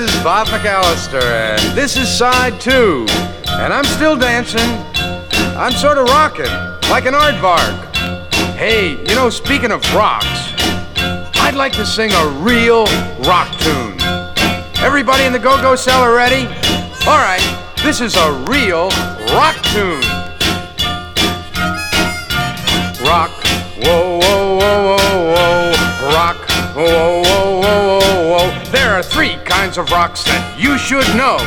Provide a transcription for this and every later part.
Is Bob McAllister, and this is side two. And I'm still dancing. I'm sort of rocking, like an aardvark. Hey, you know, speaking of rocks, I'd like to sing a real rock tune. Everybody in the go go cellar ready? All right, this is a real rock tune. Kinds of rocks that you should know.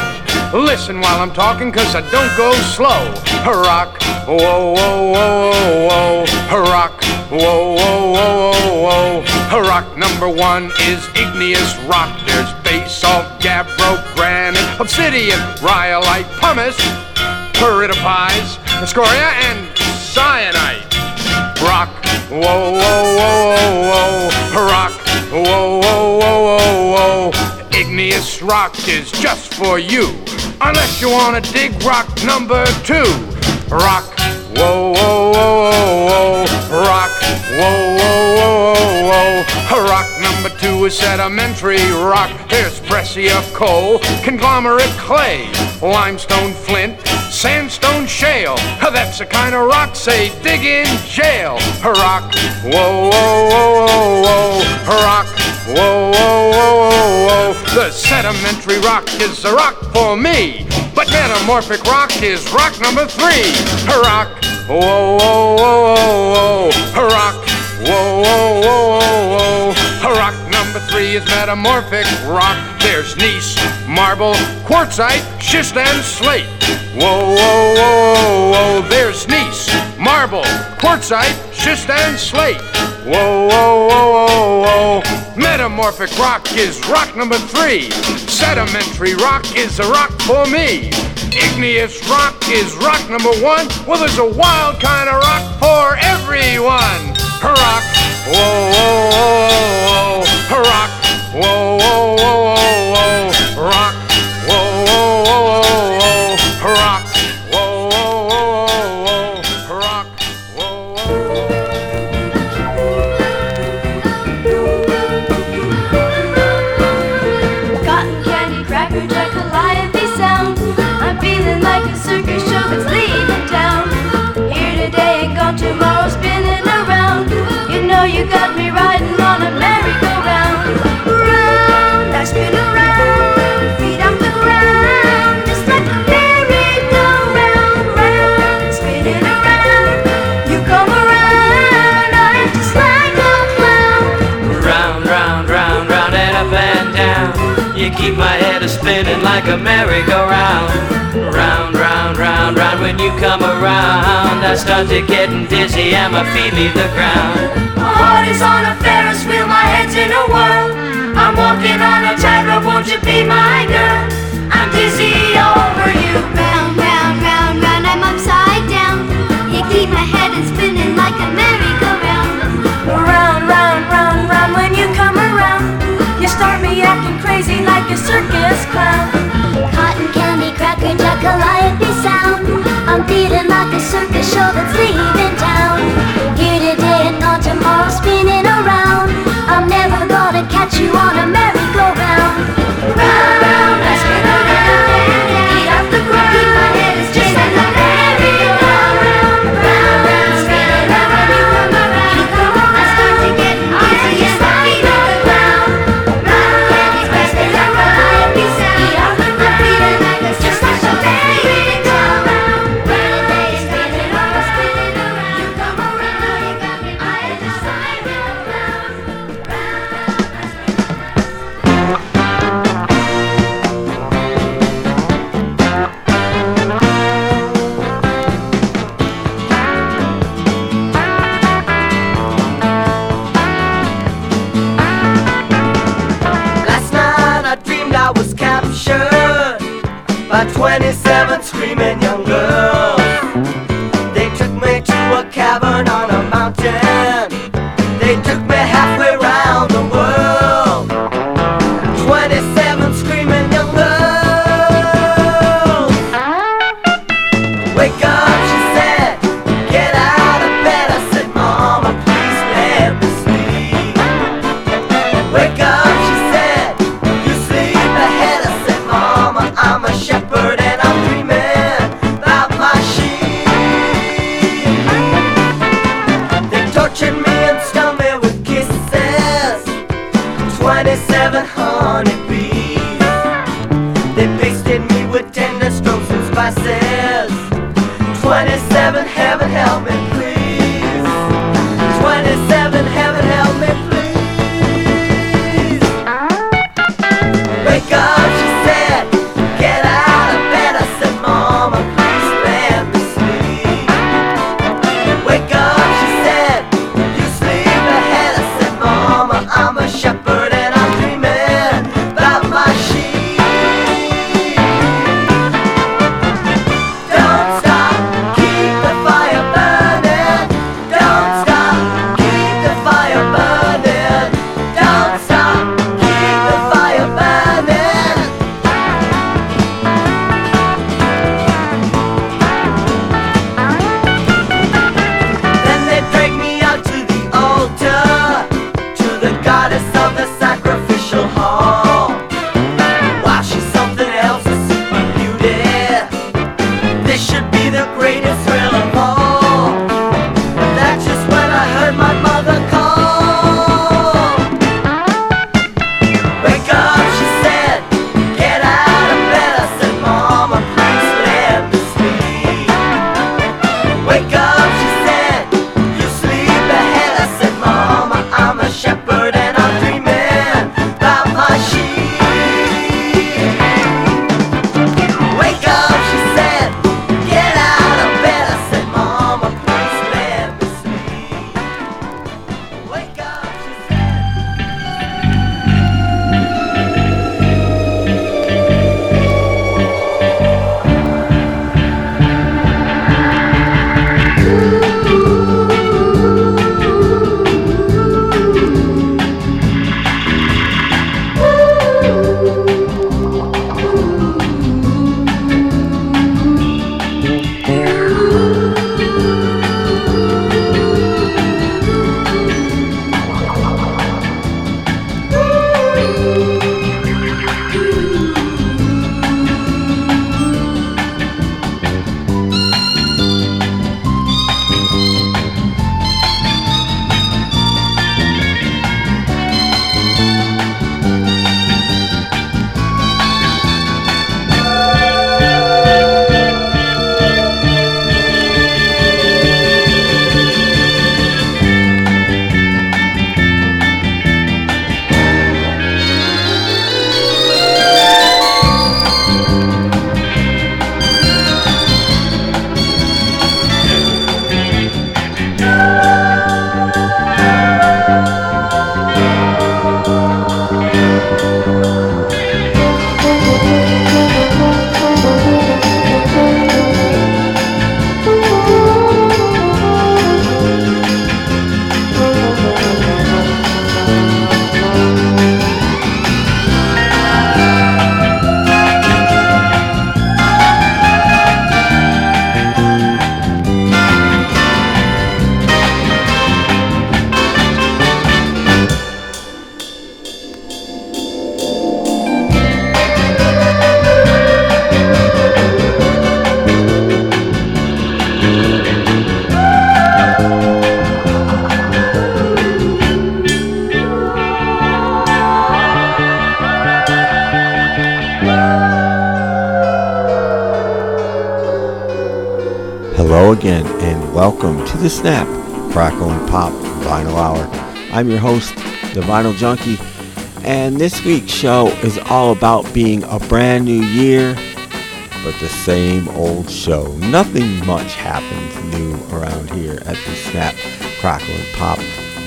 Listen while I'm talking, cause I don't go slow. Rock, whoa, whoa, whoa, whoa, whoa. Rock, whoa, whoa, whoa, whoa, whoa. Rock number one is igneous rock. There's basalt, gabbro, granite, obsidian, rhyolite, pumice, pyridopies, scoria, and syenite. Rock, whoa, whoa, whoa, whoa, whoa. Rock, whoa, whoa, whoa, whoa, whoa. Igneous rock is just for you. Unless you wanna dig rock number two. Rock, whoa, whoa, whoa, whoa, whoa. Rock, whoa, whoa, whoa, whoa, whoa. Rock number two is sedimentary rock. There's breccia coal, conglomerate clay, limestone flint, sandstone shale. That's the kind of rock say dig in jail. Rock, whoa, whoa, whoa, whoa, whoa. Rock, whoa, whoa, whoa, whoa, whoa. The sedimentary rock is the rock for me. But metamorphic rock is rock number three. A Rock, whoa, whoa, whoa, whoa, whoa. Rock, whoa, whoa, whoa, whoa, whoa. Rock number three is metamorphic rock. There's gneiss, marble, quartzite, schist, and slate. Whoa, whoa, whoa, whoa. There's gneiss, marble, quartzite, schist, and slate. Whoa, whoa, whoa, whoa, whoa. Metamorphic rock is rock number three. Sedimentary rock is the rock for me. Igneous rock is rock number one. Well, there's a wild kind of rock for everyone. Rock, whoa, whoa, whoa, whoa. Rock, whoa, whoa, whoa, whoa, a merry-go-round. Round, round, round, round. When you come around, I start to getting dizzy and my feet leave the ground. My heart is on a Ferris wheel, my head's in a whirl. I'm walking on a tightrope, won't you be my girl? I'm dizzy over you. Round, round, round, round, I'm upside down. You keep my head and spinning like a merry-go-round. Round, round, round, round, when you come around, you start me acting crazy like a circus clown. Candy, jack, calliope sound. I'm feeling like a circus show that's leaving town. Here today and gone tomorrow, spinning around. I'm never gonna catch you on a merry-go-round. Round, bird. the Snap, Crackle and Pop Vinyl Hour. I'm your host, The Vinyl Junkie, and this week's show is all about being a brand new year, but the same old show. Nothing much happens new around here at the Snap, Crackle and Pop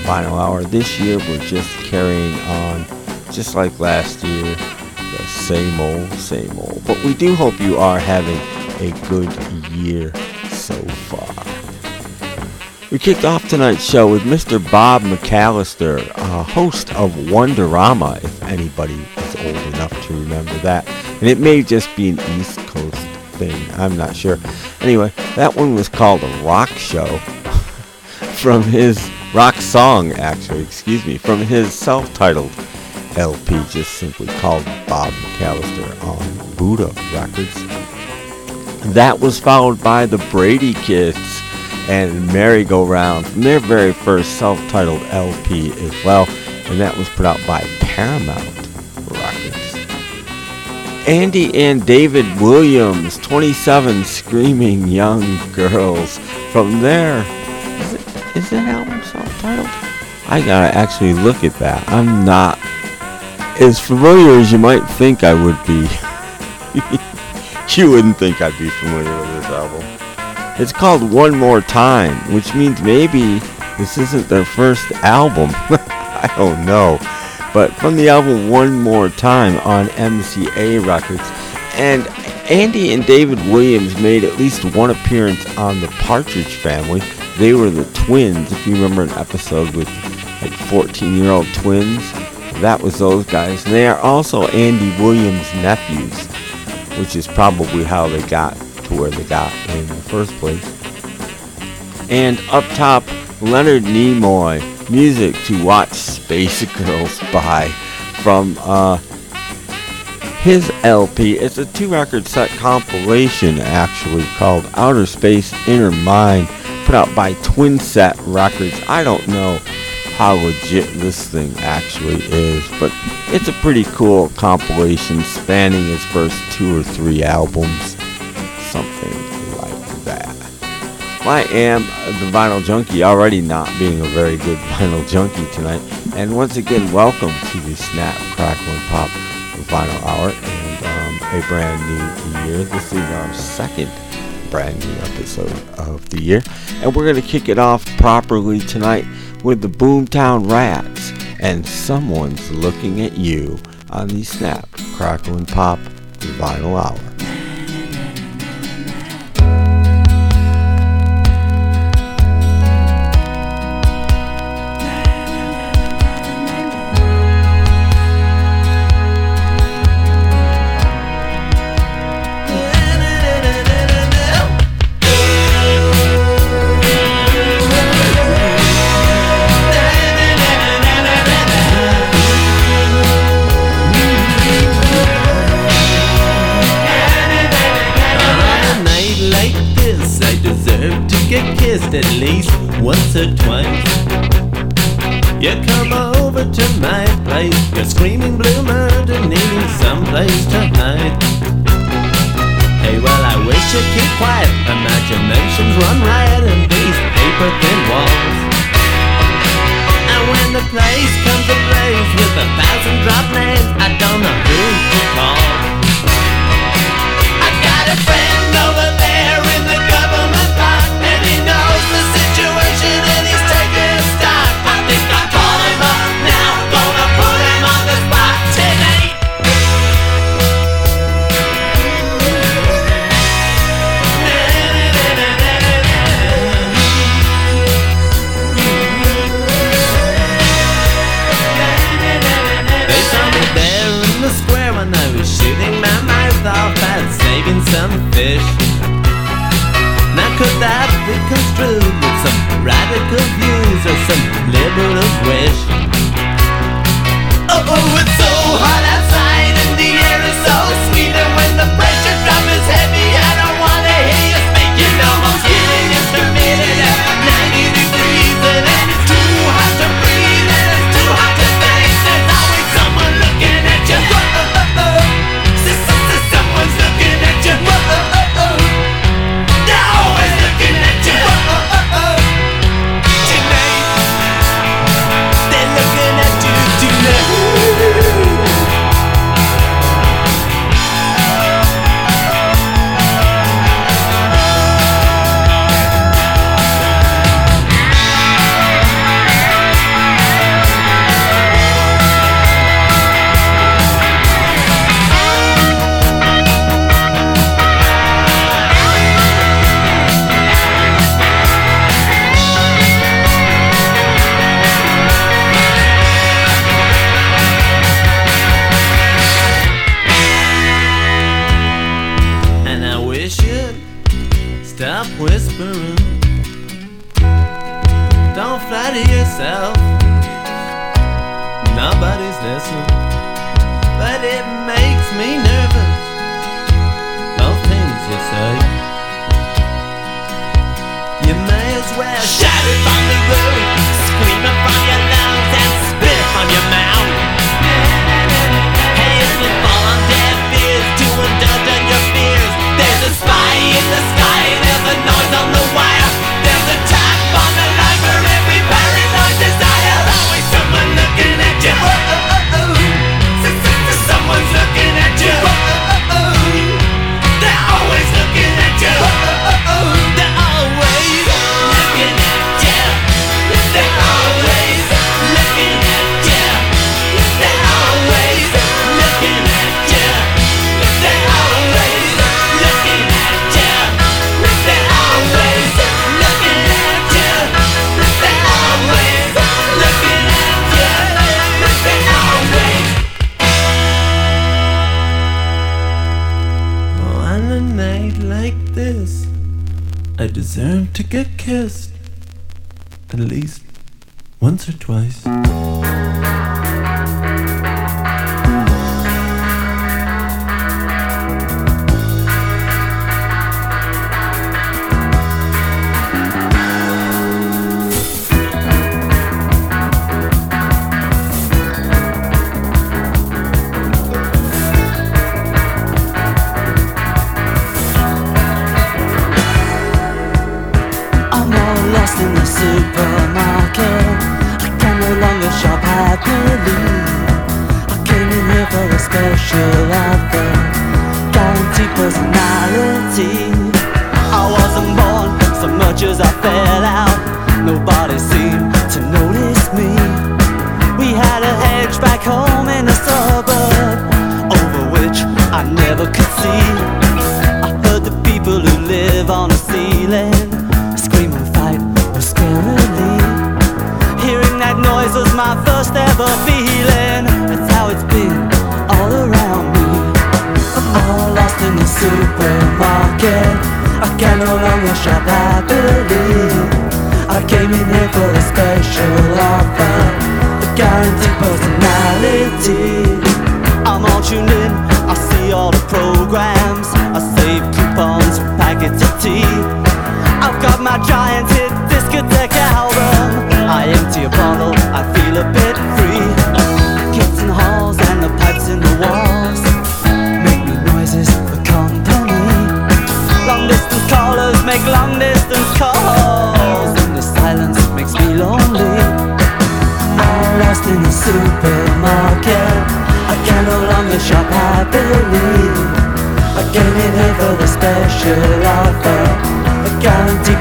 Vinyl Hour. This year we're just carrying on, just like last year, the same old, same old. But we do hope you are having a good year we kicked off tonight's show with Mr. Bob McAllister, uh, host of Wonderama, if anybody is old enough to remember that. And it may just be an East Coast thing, I'm not sure. Anyway, that one was called A Rock Show from his rock song, actually, excuse me, from his self titled LP, just simply called Bob McAllister on Buddah Records. That was followed by the Brady Kids and Merry Go Round from their very first self-titled LP as well, and that was put out by Paramount Records. Andy and David Williams, 27 Screaming Young Girls, from their is, it, is that album self-titled? I gotta actually look at that. I'm not as familiar as you might think I would be. you wouldn't think I'd be familiar with this album. It's called One More Time, which means maybe this isn't their first album. I don't know. But from the album One More Time on MCA Records. And Andy and David Williams made at least one appearance on the Partridge Family. They were the twins, if you remember an episode with like 14 year old twins. That was those guys. And they are also Andy Williams' nephews which is probably how they got where they got in the first place. And up top, Leonard Nimoy, music to watch Space Girls by from uh, his LP. It's a two record set compilation actually called Outer Space Inner Mind, put out by Twin Set Records. I don't know how legit this thing actually is, but it's a pretty cool compilation spanning his first two or three albums, I am the Vinyl Junkie, already not being a very good Vinyl Junkie tonight, and once again, welcome to the Snap, Crackle, and Pop Vinyl Hour, and um, a brand new year. This is our second brand new episode of the year, and we're going to kick it off properly tonight with the Boomtown Rats, and someone's looking at you on the Snap, Crackle, and Pop Vinyl Hour.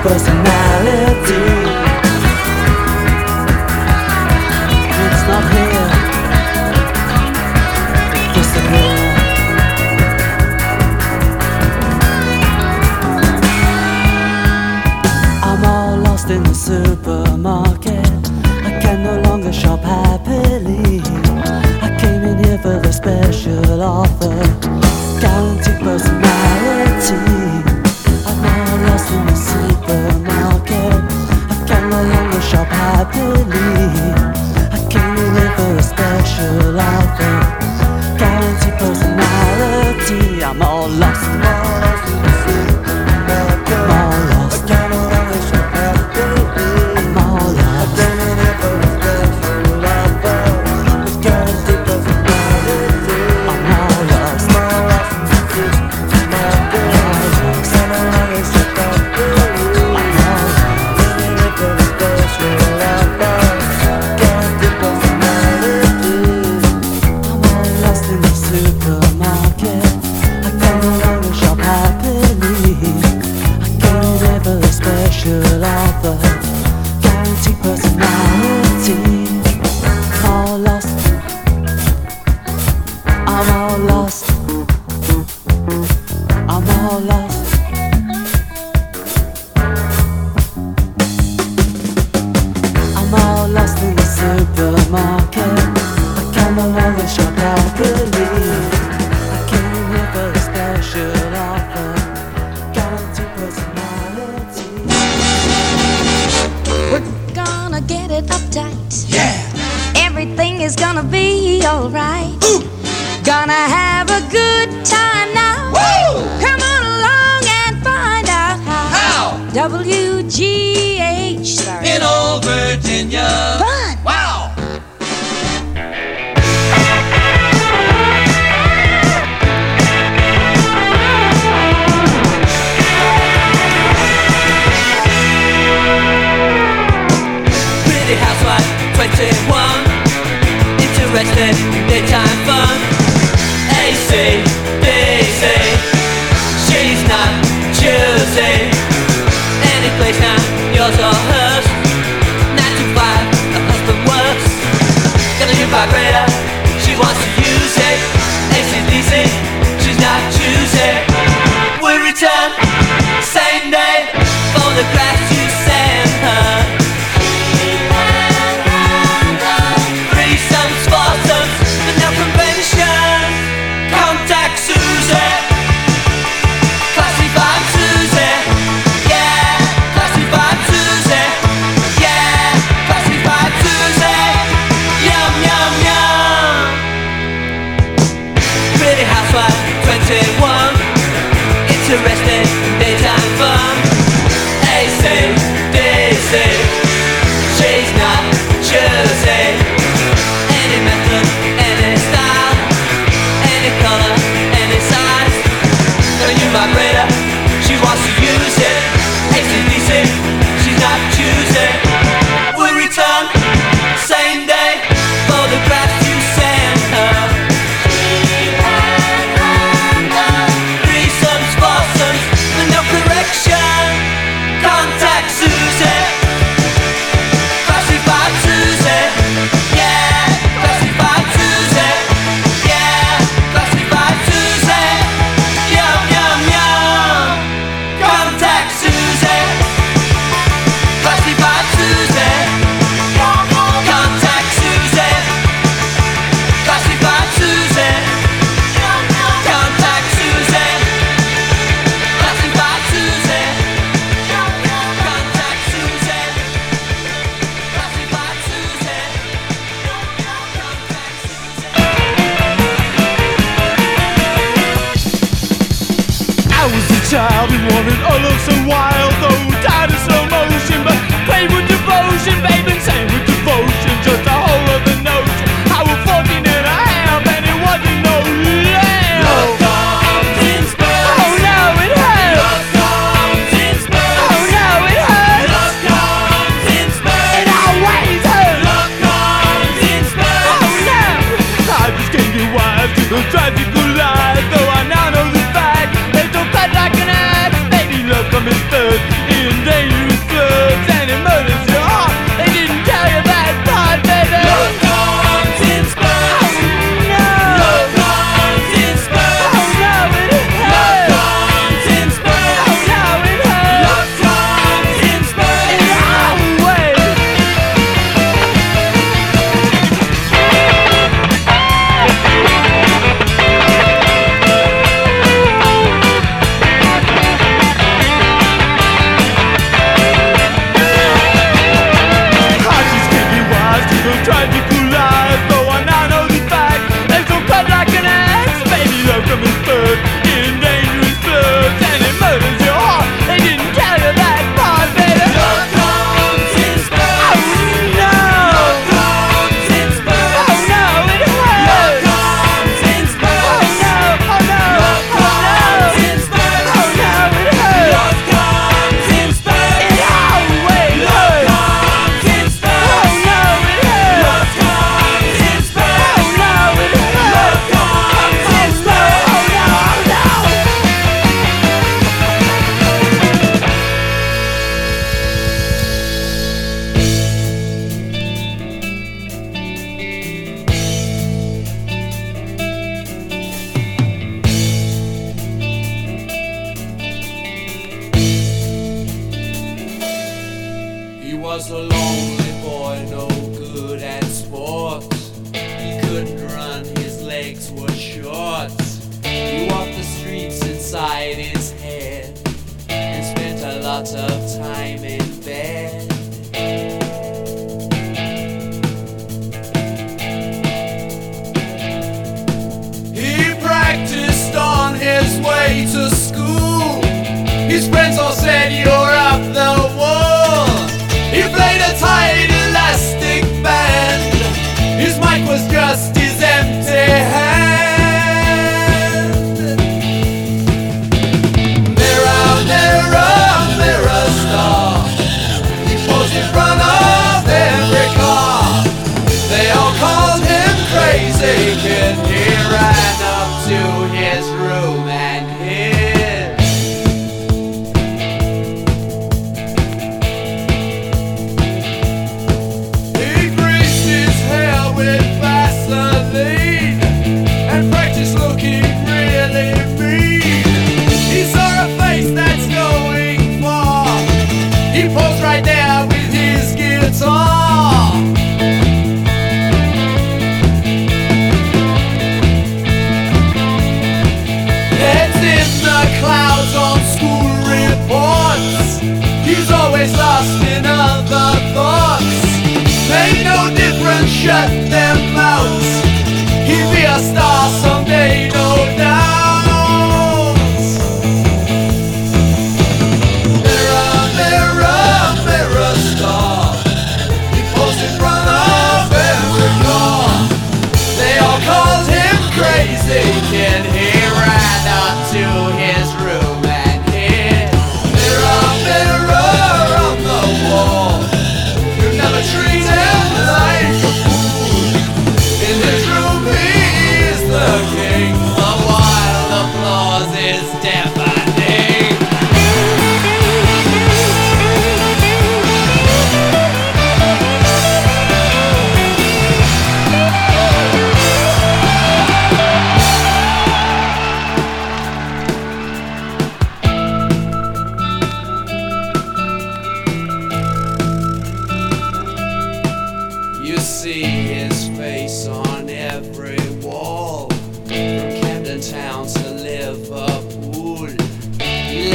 Personality.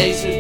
nations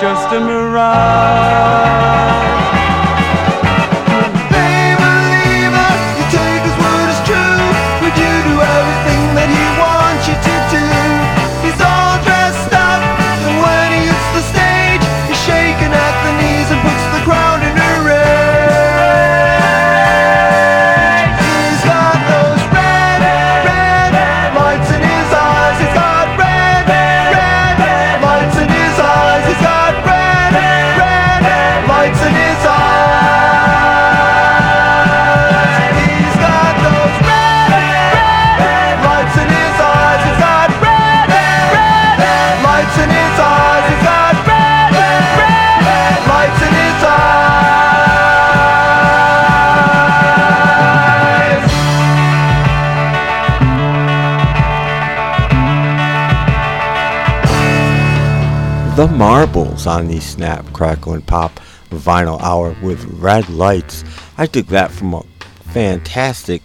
just a mirage. The Marbles on the Snap, Crackle, and Pop vinyl hour with red lights. I took that from a fantastic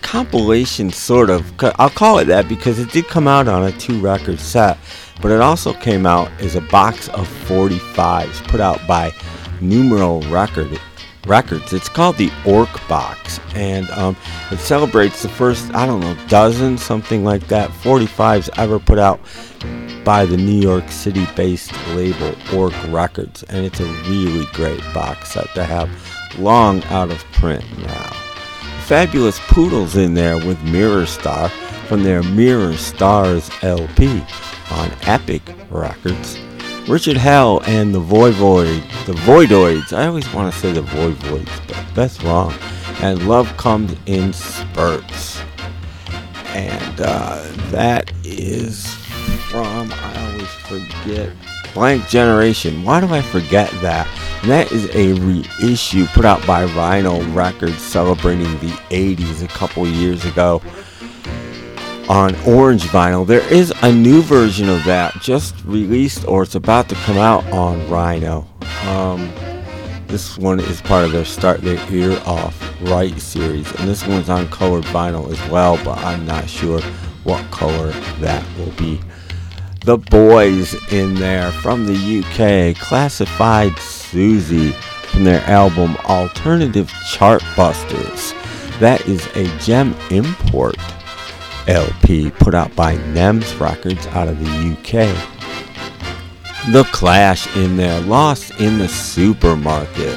compilation, sort of. I'll call it that because it did come out on a two record set, but it also came out as a box of 45s put out by Numero Record Records. It's called the Ork Box, and um, it celebrates the first, I don't know, dozen, something like that, 45s ever put out by the New York City based label Ork Records, and it's a really great box set to have long out of print now. Fabulous Poodles in there with Mirror Star from their Mirror Stars LP on Epic Records. Richard Hell and the Voivoid, the Voidoids. I always want to say the Voivoids, but that's wrong. And Love Comes in Spurts. And uh, that is forget, Blank Generation. Why do I forget that? And that is a reissue put out by Rhino Records celebrating the 80s a couple years ago on orange vinyl. There is a new version of that just released or it's about to come out on Rhino. Um, this one is part of their Start Their Ear Off Right series, and this one's on colored vinyl as well, but I'm not sure what color that will be. The Boys in there from the UK, Classified Susie from their album Alternative Chartbusters. That is a gem import LP put out by NEMS Records out of the UK. The Clash in there, Lost in the Supermarket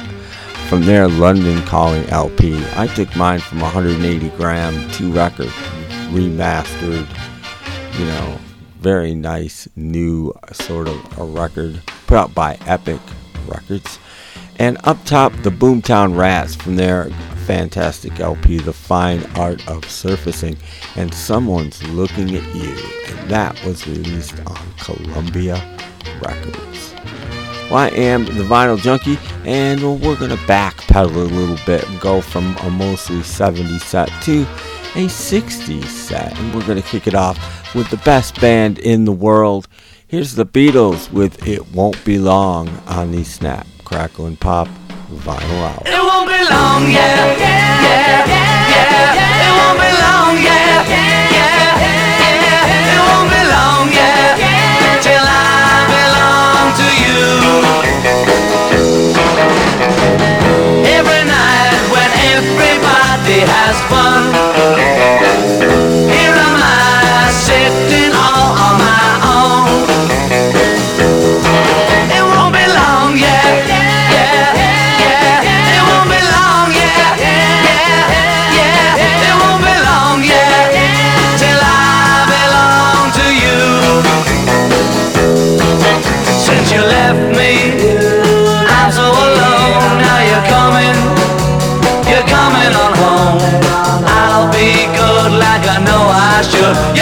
from their London Calling LP. I took mine from 180 gram, two record, remastered, you know, very nice new sort of a record put out by Epic Records. And up top, the Boomtown Rats from their fantastic LP, The Fine Art of Surfacing, and Someone's Looking at You. And that was released on Columbia Records. Well, I am the Vinyl Junkie, and we're going to backpedal a little bit and go from a mostly 70s set to a 60s set. And we're going to kick it off with the best band in the world. Here's the Beatles with It Won't Be Long on the Snap, Crackle, and Pop Vinyl Hour. It won't be long, yeah, yeah, yeah, yeah. It won't be long, yeah, yeah, yeah. It won't be long, yeah, till I belong to you. Every night when everybody has fun, should.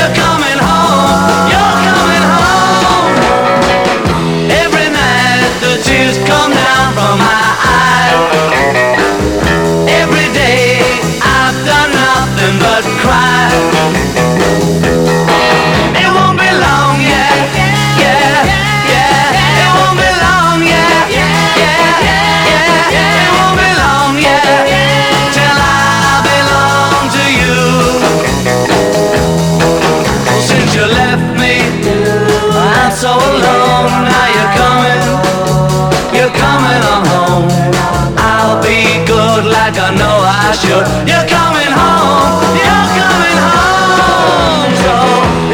You're coming home, you're coming home. So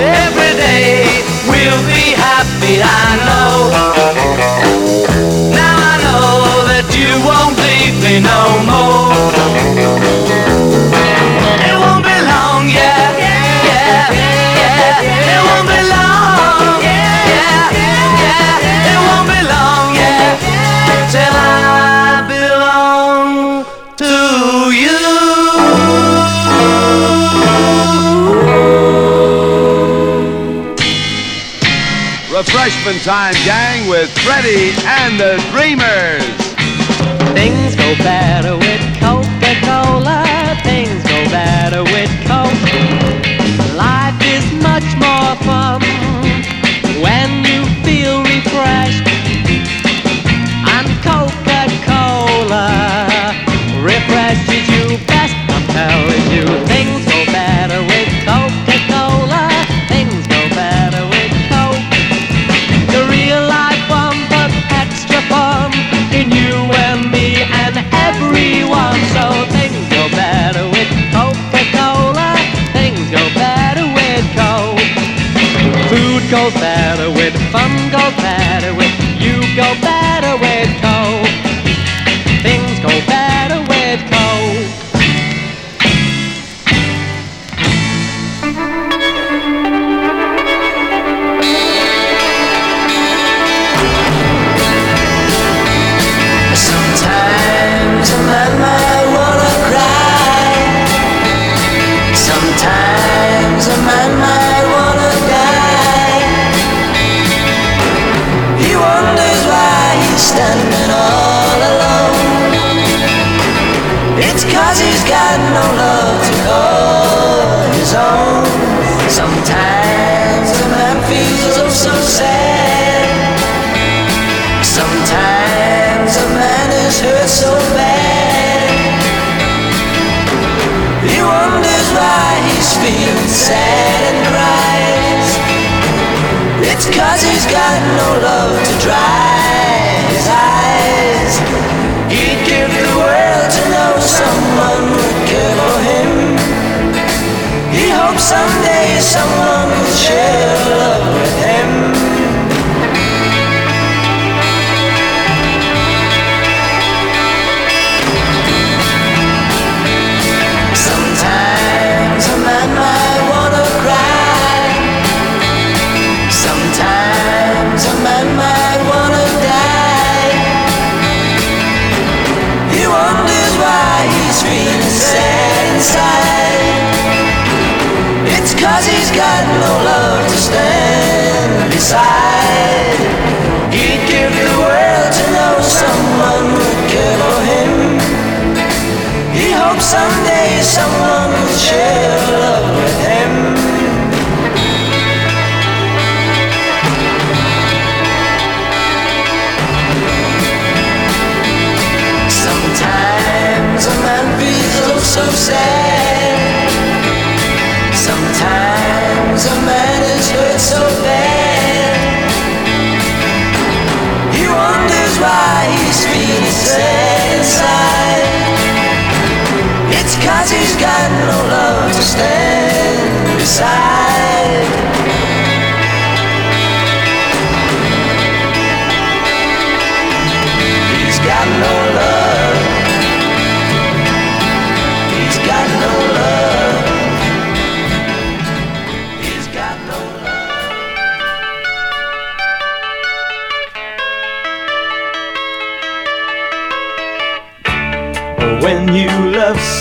every day we'll be happy, I know. Now I know that you won't leave me no more. freshman time, gang, with Freddie and the Dreamers. Things go better with Coca-Cola.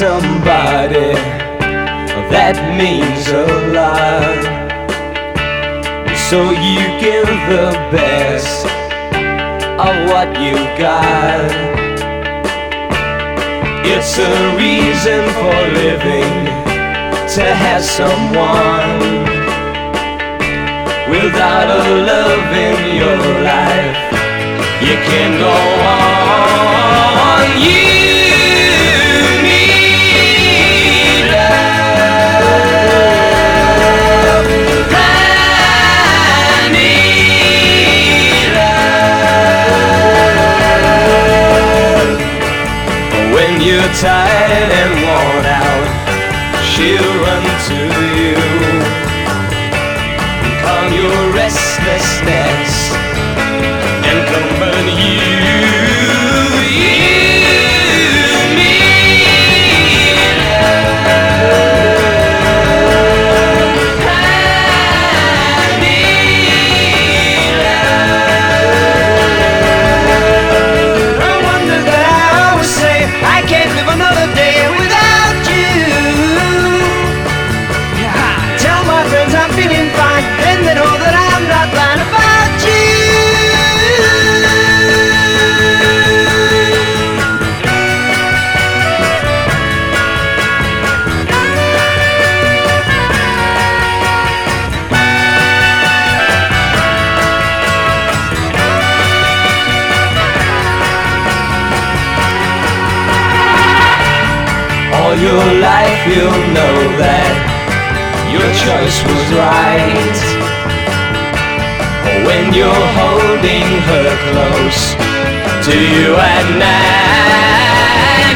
somebody that means a lot. So you give the best of what you got. It's a reason for living to have someone without a love in your life. You can go on. You you're tired and worn out, she'll run to you. Calm your restlessness your life you'll know that your choice was right. When you're holding her close to you at night,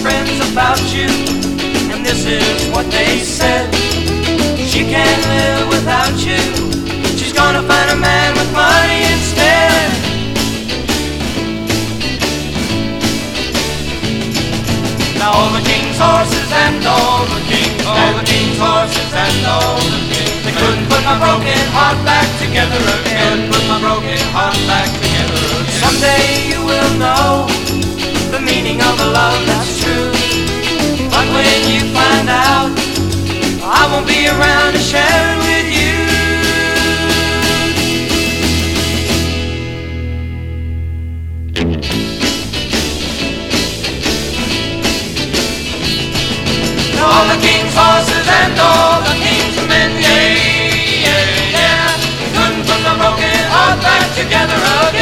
friends about you, and this is what they said. She can't live without you. She's gonna find a man with money instead. Now all the king's horses and all the king's all the king's horses and all the king's They couldn't put my broken heart back together again. Couldn't Put my broken heart back together again. Someday you will know the meaning of a love that's true. But when you find out, I won't be around to share it with you. All the king's horses and all the king's men, yeah, yeah, yeah. Couldn't put my broken heart back together again.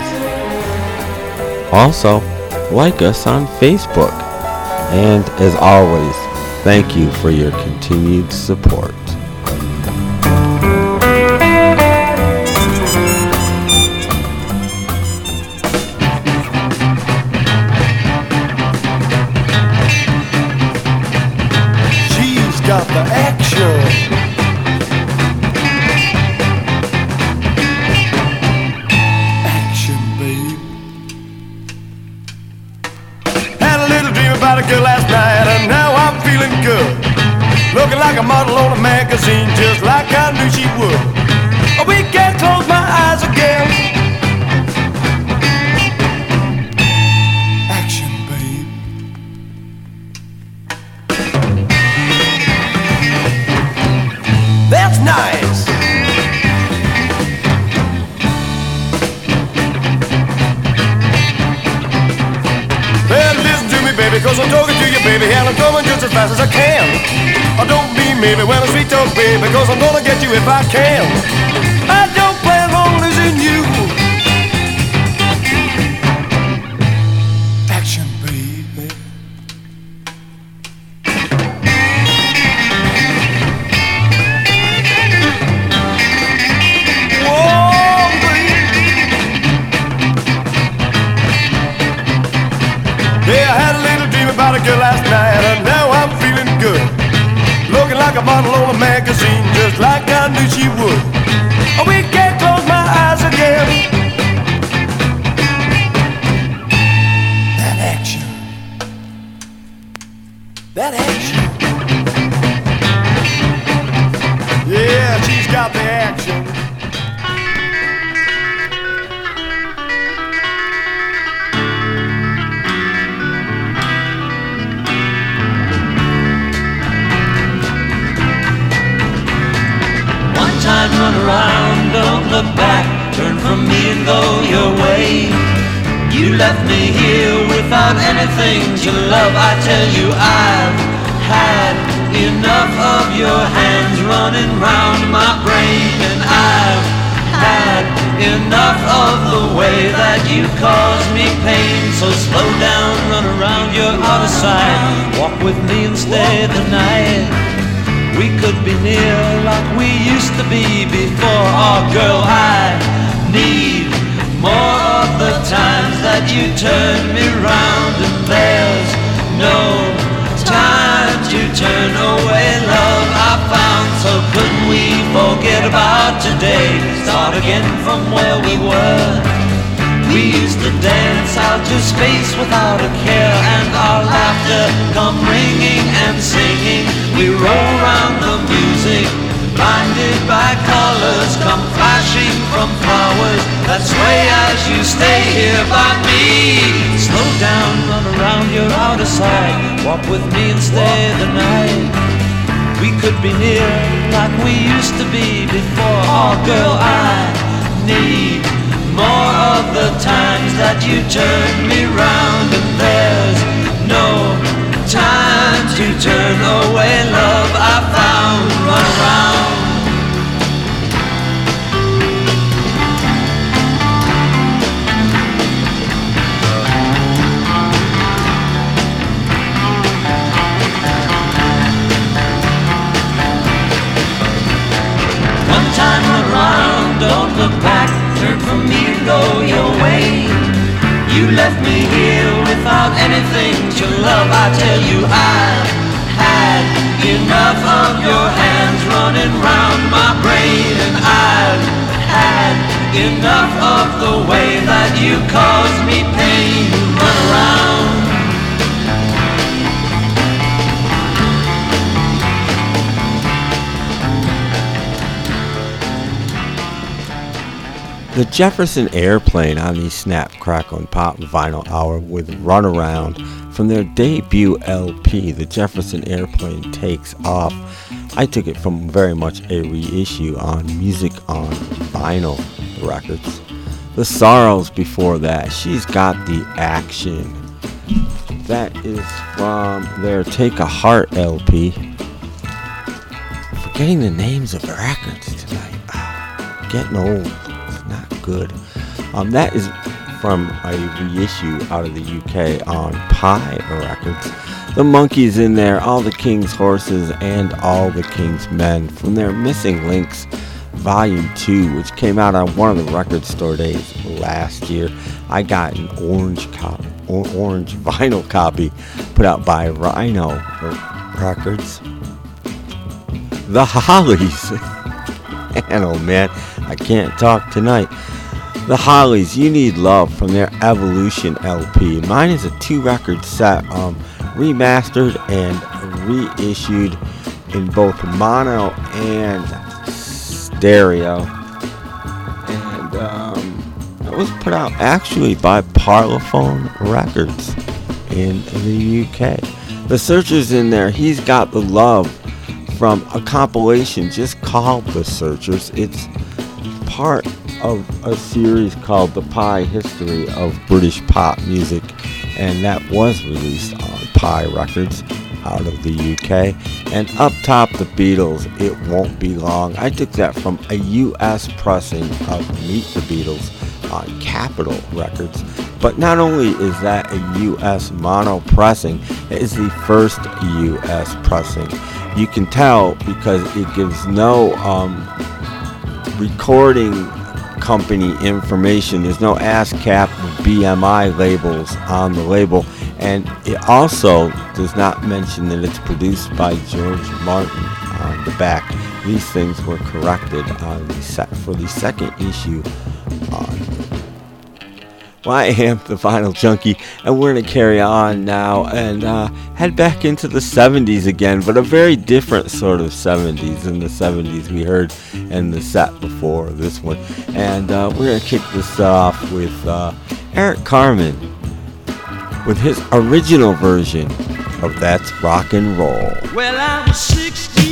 Also, like us on Facebook. And as always, thank you for your continued support. Jefferson Airplane on the Snap Crackle and Pop Vinyl Hour with Runaround from their debut LP, The Jefferson Airplane Takes Off. I took it from very much a reissue on Music on Vinyl Records. The Sorrows before that, She's Got the Action. That is from their Take a Heart LP. Forgetting the names of the records tonight. Ah, getting old good. Um, that is from a reissue out of the UK on Pye Records. The Monkees in there, All the King's Horses, and All the King's Men from their Missing Links Volume 2, which came out on one of the record store days last year. I got an orange copy, or orange vinyl copy put out by Rhino Records. The Hollies. man, oh man, I can't talk tonight. The Hollies, You Need Love from their Evolution LP. Mine is a two record set, um, remastered and reissued in both mono and stereo. And um, it was put out actually by Parlophone Records in the UK. The Searchers in there, He's Got the Love from a compilation just called The Searchers. It's part of a series called The Pye History of British Pop Music, and that was released on Pye Records out of the UK. And up top, The Beatles, It Won't Be Long. I took that from a US pressing of Meet the Beatles on Capitol Records. But not only is that a US mono pressing, it is the first US pressing you can tell because it gives no um, recording company information. There's no ASCAP BMI labels on the label, and it also does not mention that it's produced by George Martin on the back. These things were corrected on the set for the second issue. Uh, well, I am the Vinyl Junkie, and we're going to carry on now and uh, head back into the 70s again, but a very different sort of 70s than the 70s we heard in the set before this one. And uh, we're going to kick this off with uh, Eric Carmen with his original version of That's Rock and Roll. Well, I was 16.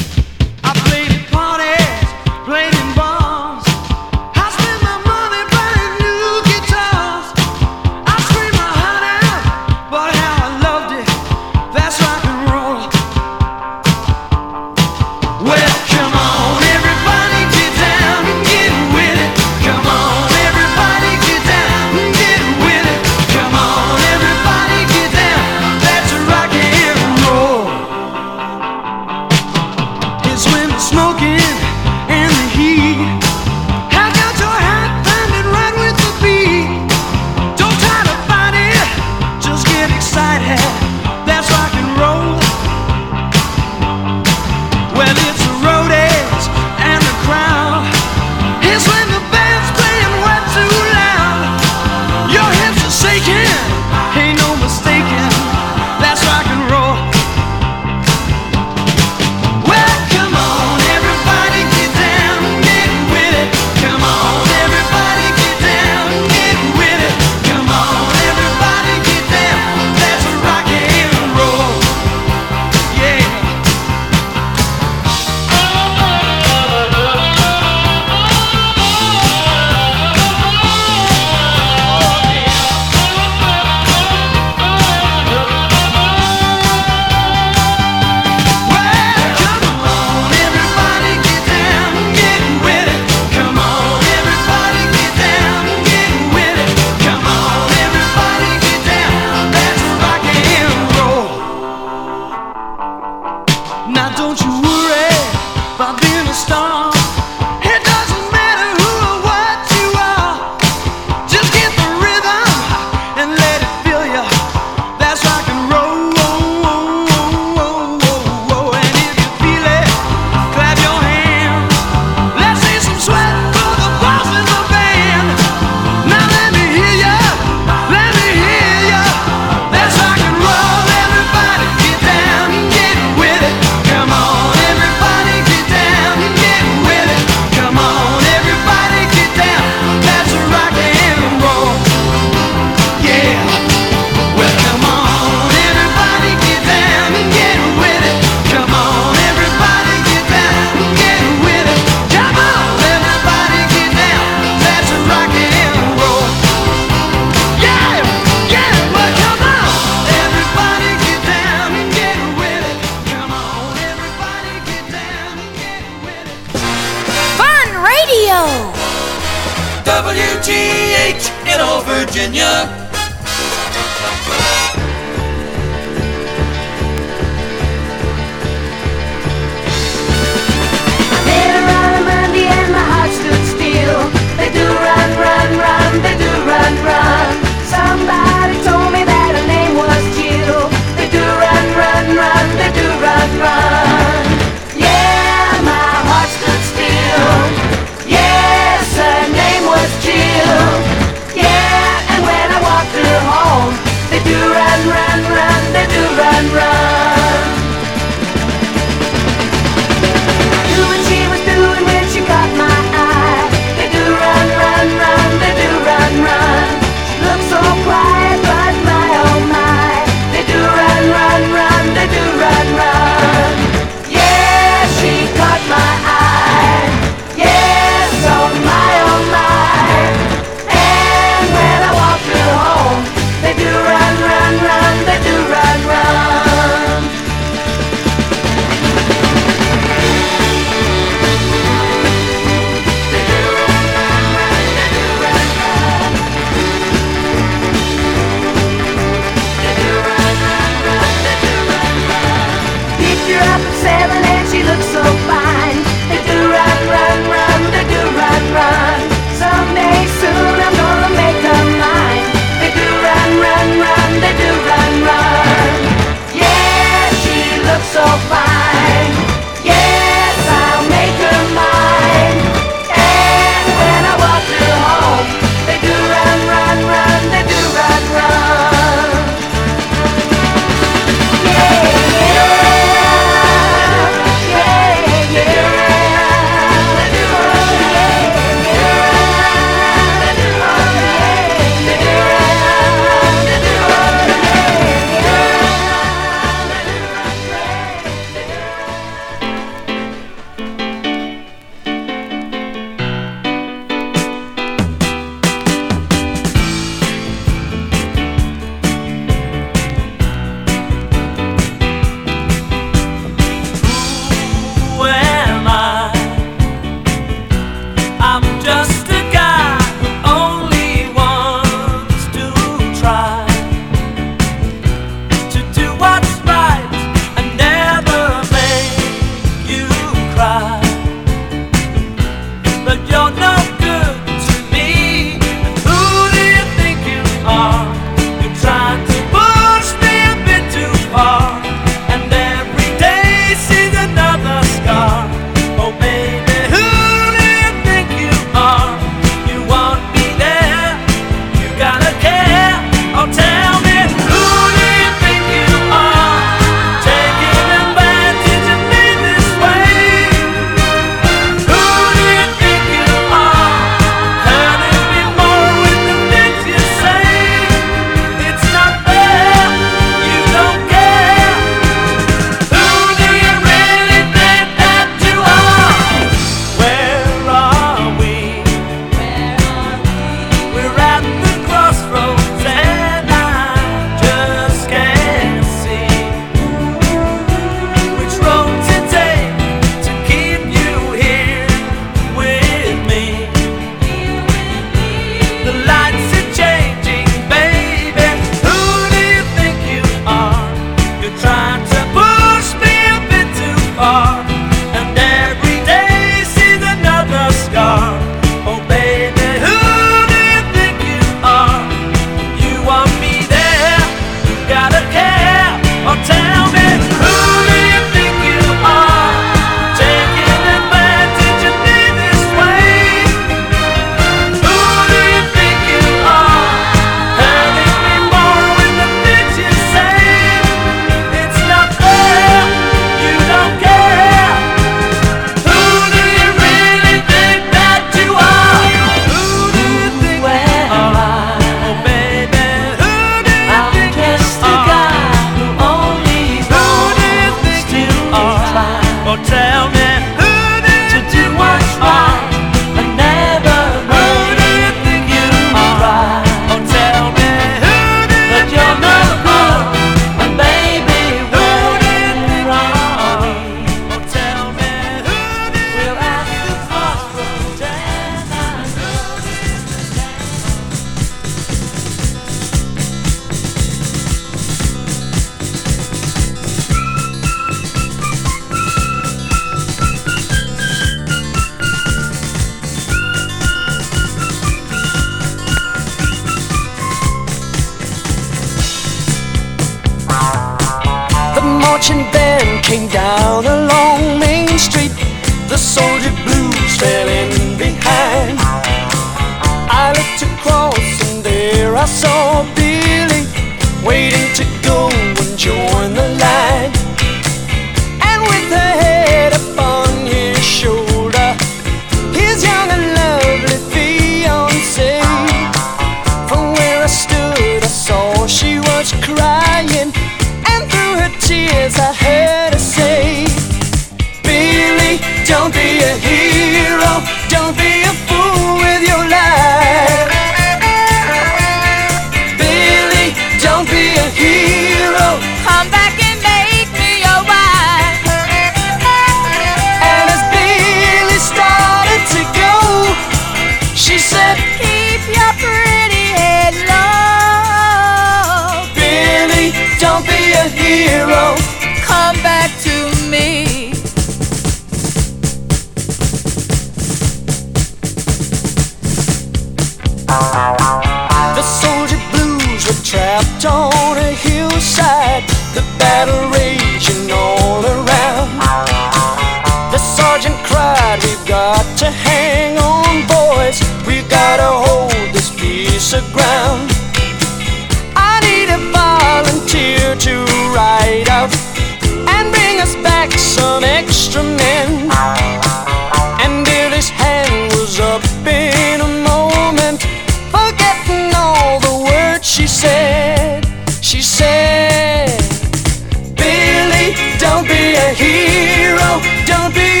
don't be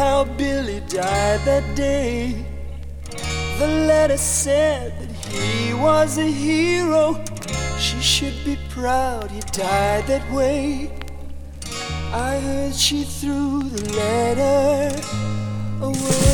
how Billy died that day. The letter said that he was a hero. She should be proud he died that way. I heard she threw the letter away.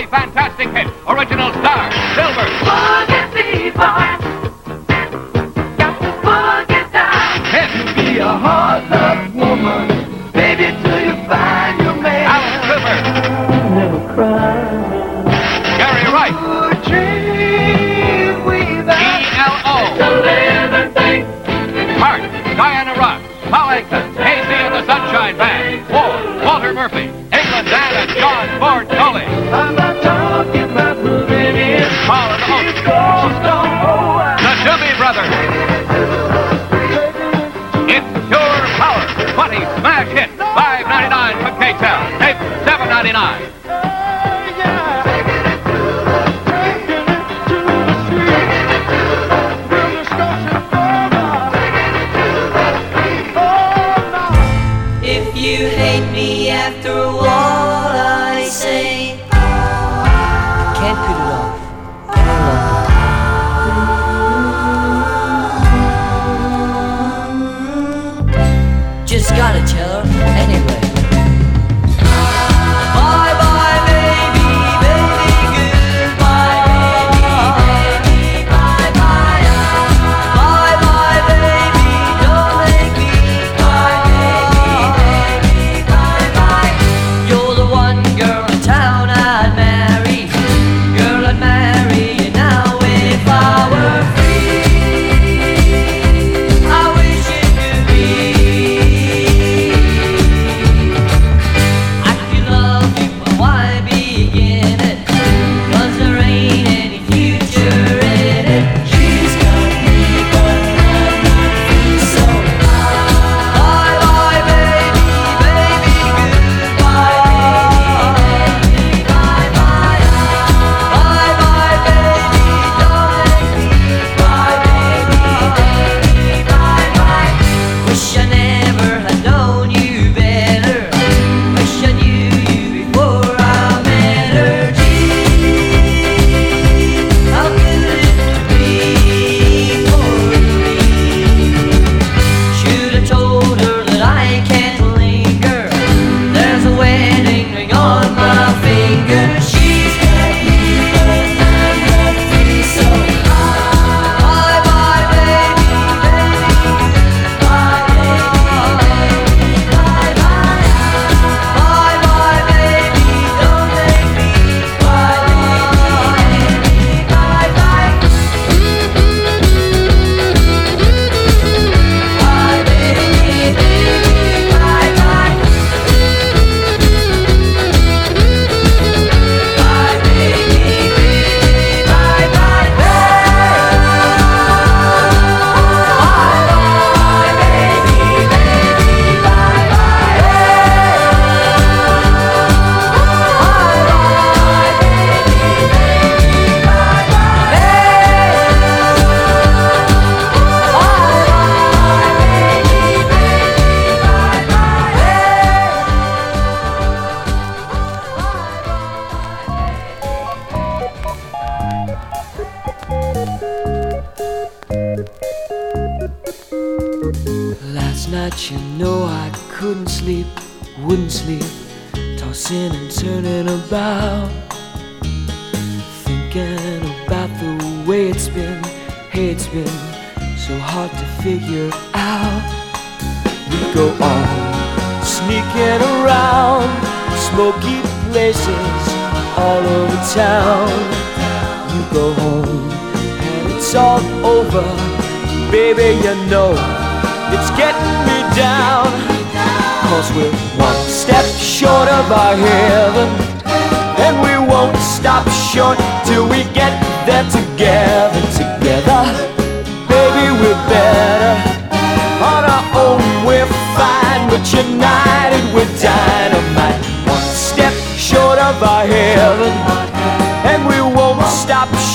really fantastic hit. Original star, Silver. Forget me, boy. Got to forget that. Hit. Be a hard-luck woman, baby, till you find your man. Alice Cooper. Never cry. Gary Wright. Paul Anka, KC and the Sunshine Band, Ward, Walter Murphy, England Dan and John Ford. は。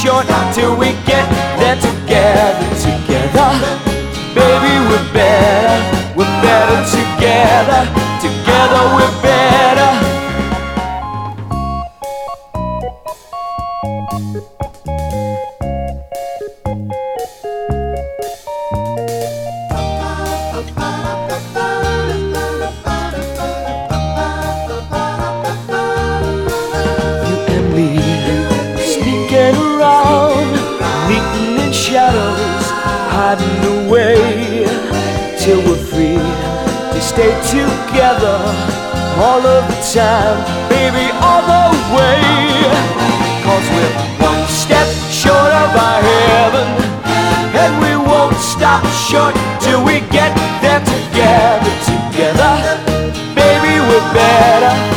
Short till we get there together, together. Baby, we're better, we're better together, together we're better. Together all of the time, baby, all the way. Cause we're one step short of our heaven, and we won't stop short till we get there together, together. Baby, we're better.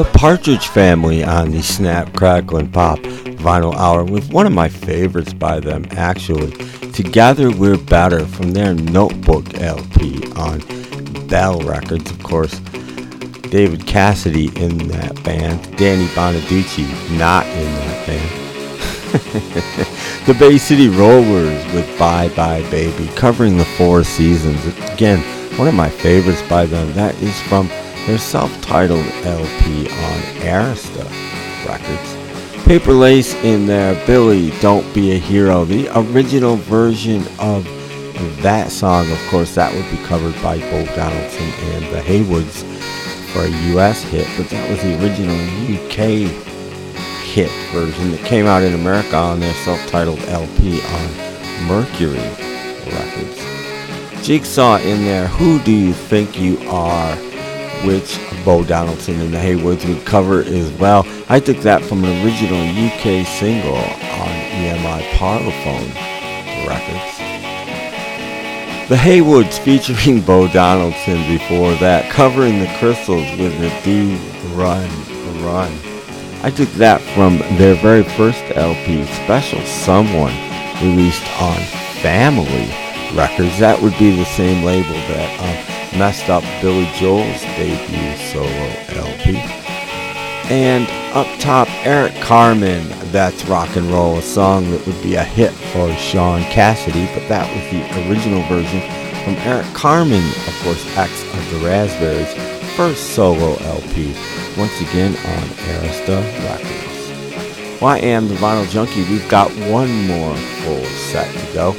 The Partridge Family on the Snap, Crackle, and Pop vinyl hour with one of my favorites by them, actually. Together We're Better from their Notebook LP on Bell Records, of course. David Cassidy in that band, Danny Bonaduce not in that band. the Bay City Rollers with Bye Bye Baby, covering the four seasons. Again, one of my favorites by them. That is from their self-titled LP on Arista Records. Paper Lace in there, Billy, Don't Be a Hero. The original version of that song, of course, that would be covered by Bo Donaldson and the Heywoods for a US hit, but that was the original UK hit version that came out in America on their self-titled LP on Mercury Records. Jigsaw in there, Who Do You Think You Are? Which Bo Donaldson and the Heywoods would cover as well. I took that from an original UK single on EMI Parlophone Records. The Heywoods featuring Bo Donaldson before that, covering the Crystals with Da Doo Ron Ron. I took that from their very first LP, Special Someone, released on Family Records. That would be the same label that um, messed up Billy Joel's debut solo LP. And up top, Eric Carmen, That's Rock and Roll, a song that would be a hit for Shaun Cassidy, but that was the original version from Eric Carmen, of course, ex of the Raspberries, first solo LP, once again on Arista Records. Well, I am the Vinyl Junkie. We've got one more full set to go.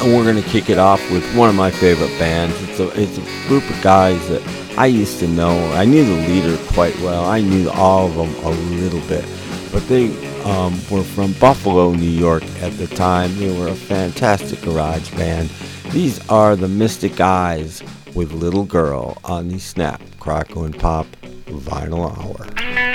And we're going to kick it off with one of my favorite bands. It's a, it's a group of guys that I used to know. I knew the leader quite well. I knew all of them a little bit. But they um, were from Buffalo, New York at the time. They were a fantastic garage band. These are the Mystic Eyes with Little Girl on the Snap, Crackle, and Pop Vinyl Hour.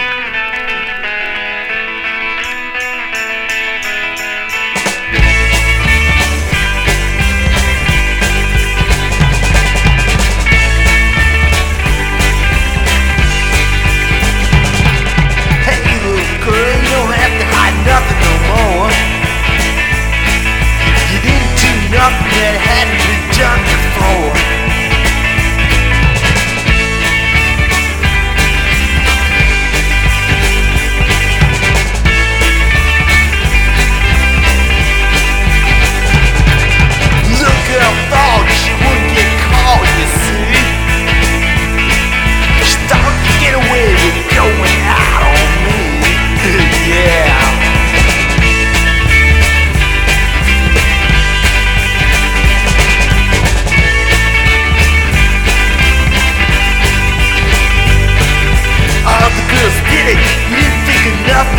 Jump. Nothing.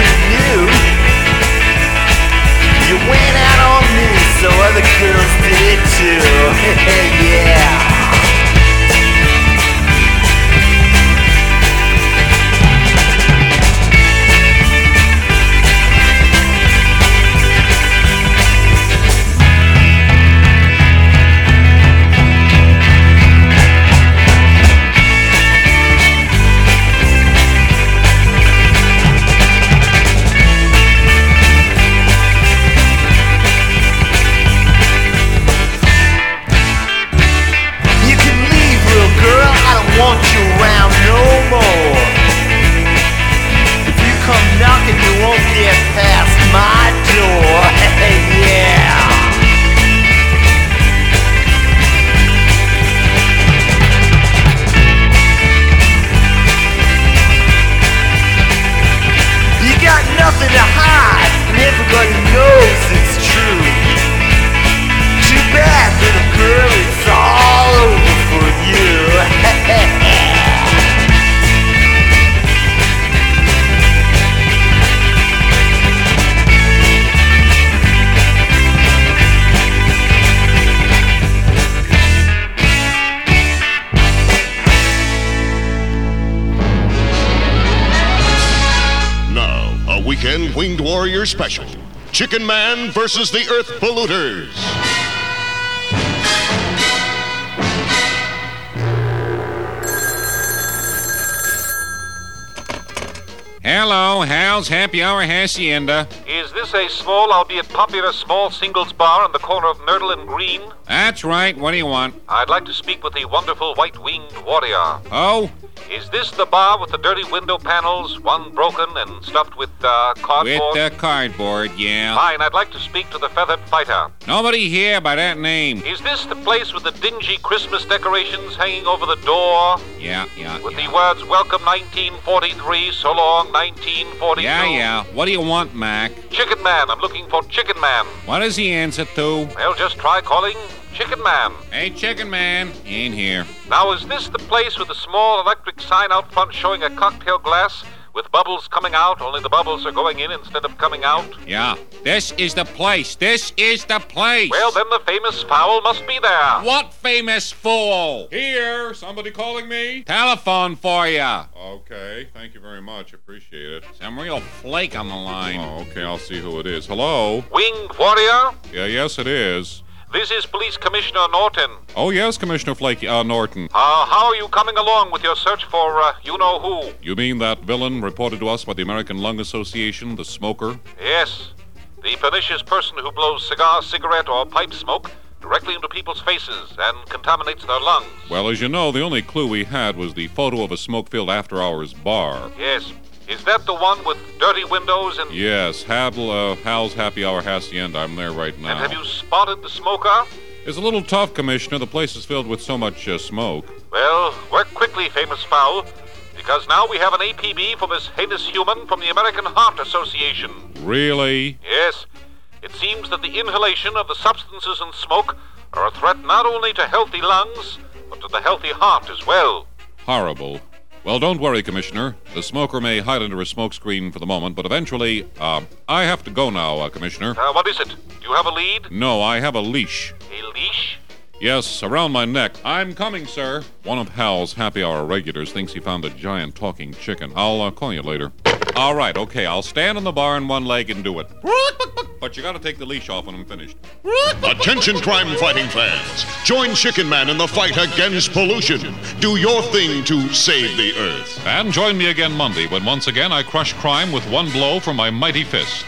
Winged Special Chicken Man versus the Earth Polluters. Hello, Hal's Happy Hour Hacienda. Is this a small, albeit popular, small singles bar on the corner of Myrtle and Green? That's right. What do you want? I'd like to speak with the wonderful white winged warrior. Oh? Is this the bar with the dirty window panels, one broken and stuffed with uh, cardboard? With the cardboard, yeah. Fine, I'd like to speak to the feathered fighter. Nobody here by that name. Is this the place with the dingy Christmas decorations hanging over the door? Yeah, yeah. With yeah. the words Welcome 1943, so long 1942? Yeah, yeah. What do you want, Mac? Chicken Man, I'm looking for Chicken Man. What does he answer to? Well, just try calling Chicken Man. Hey, Chicken Man. He ain't here. Now, is this the place with the small electric sign out front showing a cocktail glass with bubbles coming out, only the bubbles are going in instead of coming out? Yeah. This is the place. This is the place. Well, then the famous fowl must be there. What famous fool? Here, somebody calling me? Telephone for you. Okay, thank you very much. Appreciate it. Some real flake on the line. Oh, okay, I'll see who it is. Hello? Winged Warrior? Yeah, yes, it is. This is Police Commissioner Norton. Oh, yes, Commissioner Flake, uh, Norton. Uh, how are you coming along with your search for, uh, you know who? You mean that villain reported to us by the American Lung Association, the smoker? Yes. The pernicious person who blows cigar, cigarette, or pipe smoke directly into people's faces and contaminates their lungs. Well, as you know, the only clue we had was the photo of a smoke filled after hours bar. Yes. Is that the one with dirty windows and. Yes, Hadl, uh, Hal's Happy Hour Hacienda. I'm there right now. And have you spotted the smoker? It's a little tough, Commissioner. The place is filled with so much uh, smoke. Well, work quickly, famous fowl, because now we have an APB for this heinous human from the American Heart Association. Really? Yes. It seems that the inhalation of the substances in smoke are a threat not only to healthy lungs, but to the healthy heart as well. Horrible. Well, don't worry, Commissioner. The smoker may hide under a smokescreen for the moment, but eventually, uh, I have to go now, uh, Commissioner. Uh, what is it? Do you have a lead? No, I have a leash. A leash? Yes, around my neck. I'm coming, sir. One of Hal's happy hour regulars thinks he found a giant talking chicken. I'll uh, call you later. All right, okay, I'll stand on the bar on one leg and do it. But you gotta take the leash off when I'm finished. Attention crime fighting fans. Join Chicken Man in the fight against pollution. Do your thing to save the earth. And join me again Monday when once again I crush crime with one blow from my mighty fist.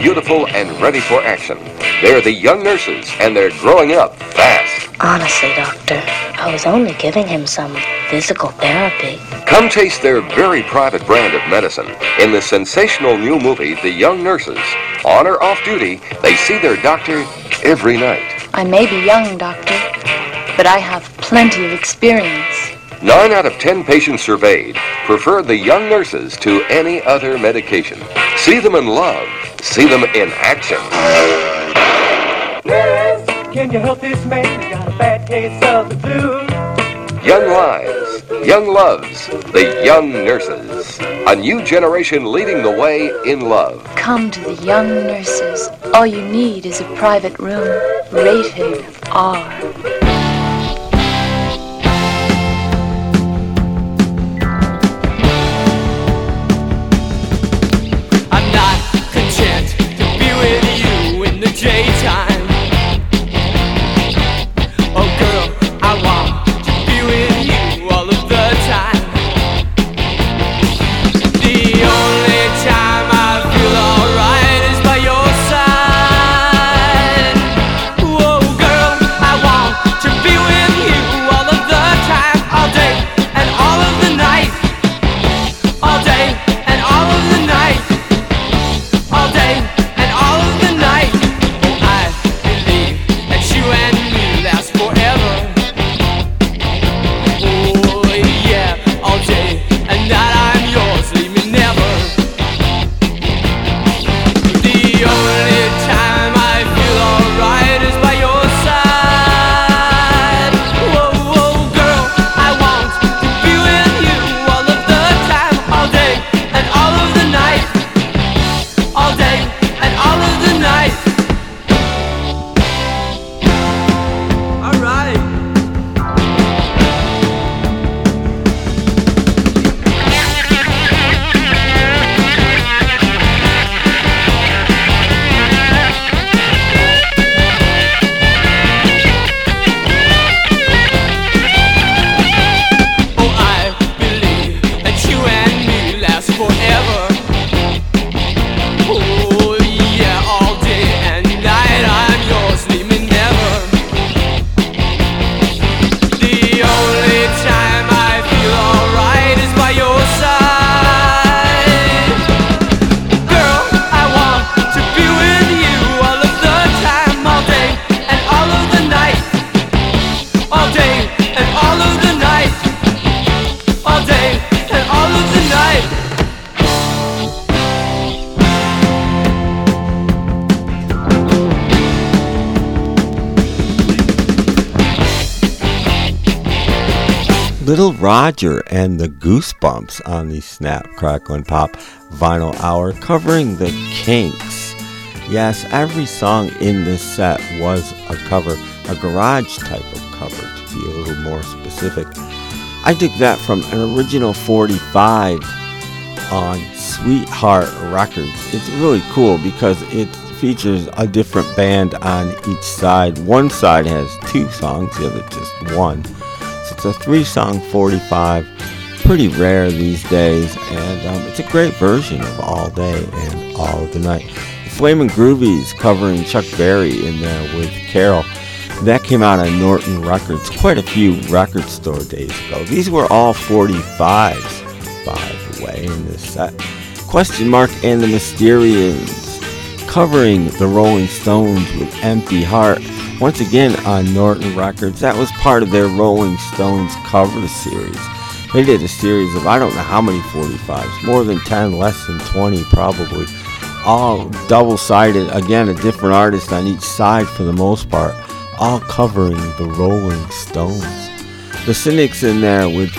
Beautiful, and ready for action. They're the young nurses, and they're growing up fast. Honestly, Doctor, I was only giving him some physical therapy. Come taste their very private brand of medicine in the sensational new movie, The Young Nurses. On or off duty, they see their doctor every night. I may be young, Doctor, but I have plenty of experience. Nine out of ten patients surveyed prefer the young nurses to any other medication. See them in love. See them in action. Can you help this man? He got a bad case of the blues. Young Lives, Young Loves, The Young Nurses. A new generation leading the way in love. Come to the young nurses. All you need is a private room rated R. and the Goosebumps on the Snap, Crackle, and Pop Vinyl Hour covering the Kinks. Yes, every song in this set was a cover, a garage type of cover to be a little more specific. I took that from an original 45 on Sweetheart Records. It's really cool because it features a different band on each side. One side has two songs, the other just one. So it's a three song 45. Pretty rare these days, and um, it's a great version of All Day and All of the Night. The Flamin' Groovies covering Chuck Berry in there with Carol. That came out on Norton Records quite a few record store days ago. These were all 45s, by the way, in this set. Question Mark and the Mysterians covering the Rolling Stones with Empty Heart. Once again on Norton Records. That was part of their Rolling Stones cover series. They did a series of I don't know how many 45s, more than 10, less than 20 probably. All double sided, again, a different artist on each side for the most part, all covering the Rolling Stones. The Cynics in there with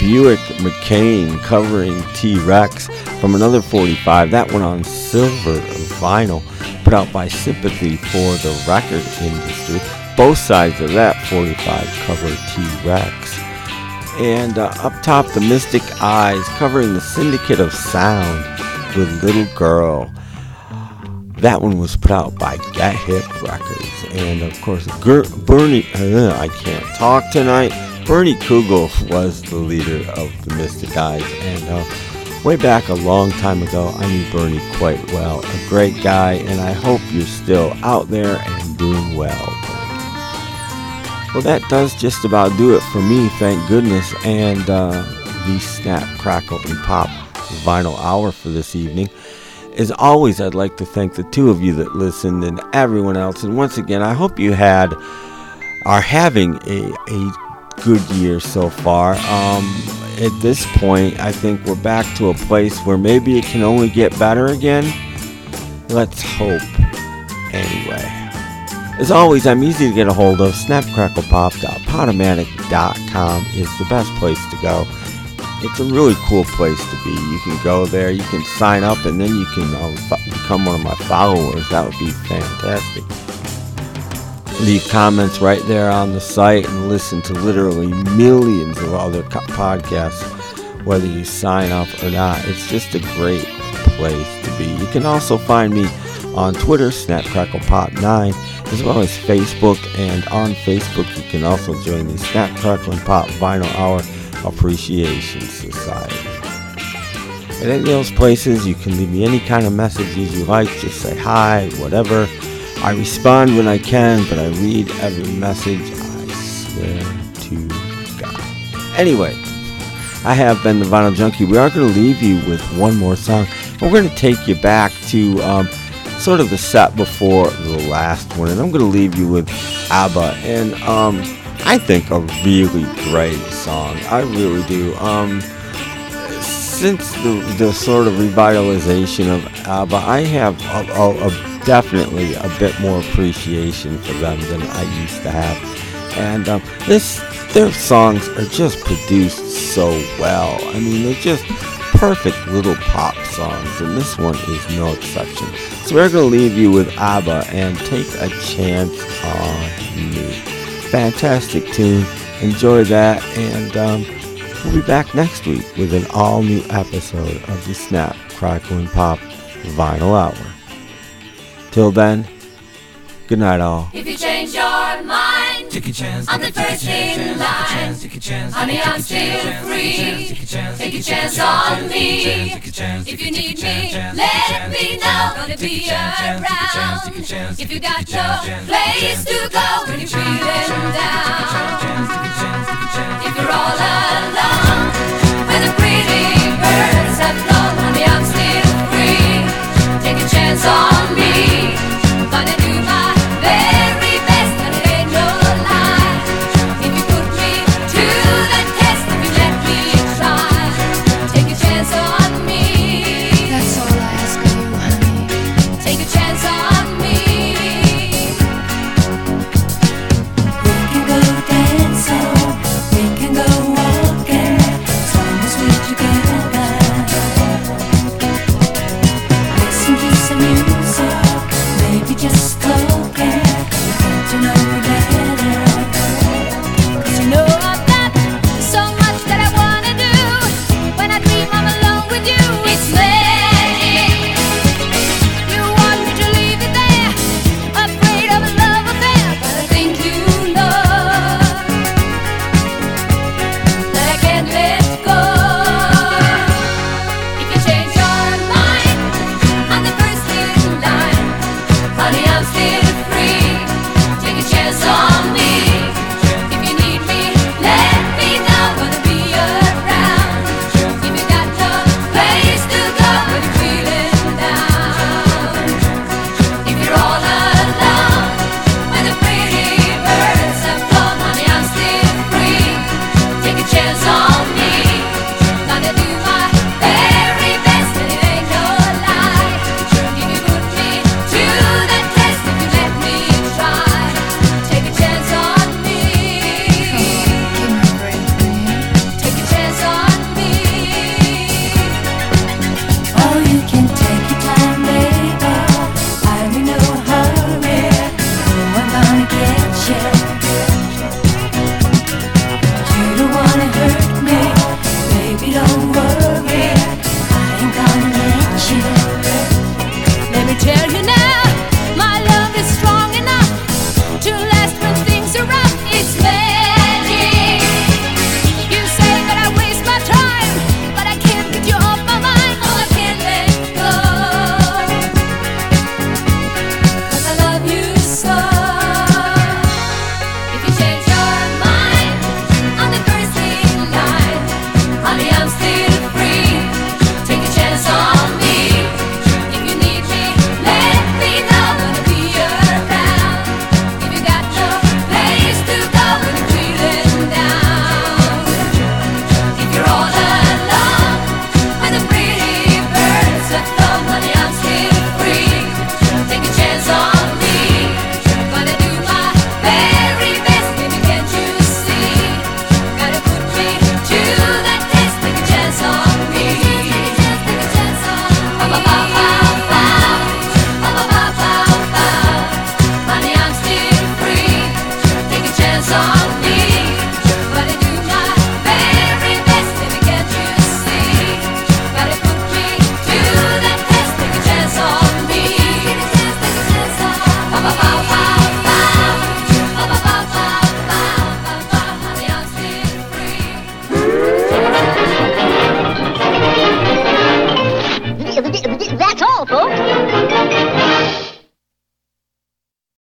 Buick Mackane covering T Rex from another 45. That one on silver vinyl, put out by Sympathy for the record industry. Both sides of that 45 cover T Rex. And uh, up top, the Mystic Eyes covering the Syndicate of Sound with Little Girl. That one was put out by Get Hip Records. And of course, Ger- Bernie, uh, I can't talk tonight. Bernie Kugel was the leader of the Mystic Eyes. And uh, way back a long time ago, I knew Bernie quite well. A great guy, and I hope you're still out there and doing well. Well, that does just about do it for me, thank goodness, and uh, the Snap, Crackle, and Pop Vinyl Hour for this evening. As always, I'd like to thank the two of you that listened and everyone else. And once again, I hope you had are having a, a good year so far. Um, at this point, I think we're back to a place where maybe it can only get better again. Let's hope. Anyway. As always, I'm easy to get a hold of. Snapcracklepop.podomatic.com is the best place to go. It's a really cool place to be. You can go there, you can sign up, and then you can uh, fo- become one of my followers. That would be fantastic. Leave comments right there on the site and listen to literally millions of other co- podcasts, whether you sign up or not. It's just a great place to be. You can also find me on Twitter, SnapCracklePop9, as well as Facebook. And on Facebook, you can also join the Snap Crackle and Pop Vinyl Hour Appreciation Society. At any of those places, you can leave me any kind of messages you like. Just say hi, whatever. I respond when I can, but I read every message. I swear to God. Anyway, I have been the Vinyl Junkie. We are going to leave you with one more song. We're going to take you back to um, sort of the set before the last one, and I'm going to leave you with ABBA. And um, I think a really great song. I really do. Um, since the, the sort of revitalization of ABBA, I have a, a, a definitely a bit more appreciation for them than I used to have. And um, this, their songs are just produced so well. I mean, they're just perfect little pop songs, and this one is no exception. So we're going to leave you with ABBA and take a chance on me. Fantastic tune. Enjoy that, and um, we'll be back next week with an all new episode of the Snap, Crackle, and Pop Vinyl Hour. Till then, good night, all. If you change your mind, Take a chance. on the first in line. Honey, I'm still free. Take a chance on me. If you need me, let me know. Gonna be around. If you got no place to go when you're feeling down. If you're all alone, when the pretty birds have flown, honey, I'm still free. Take a chance on me.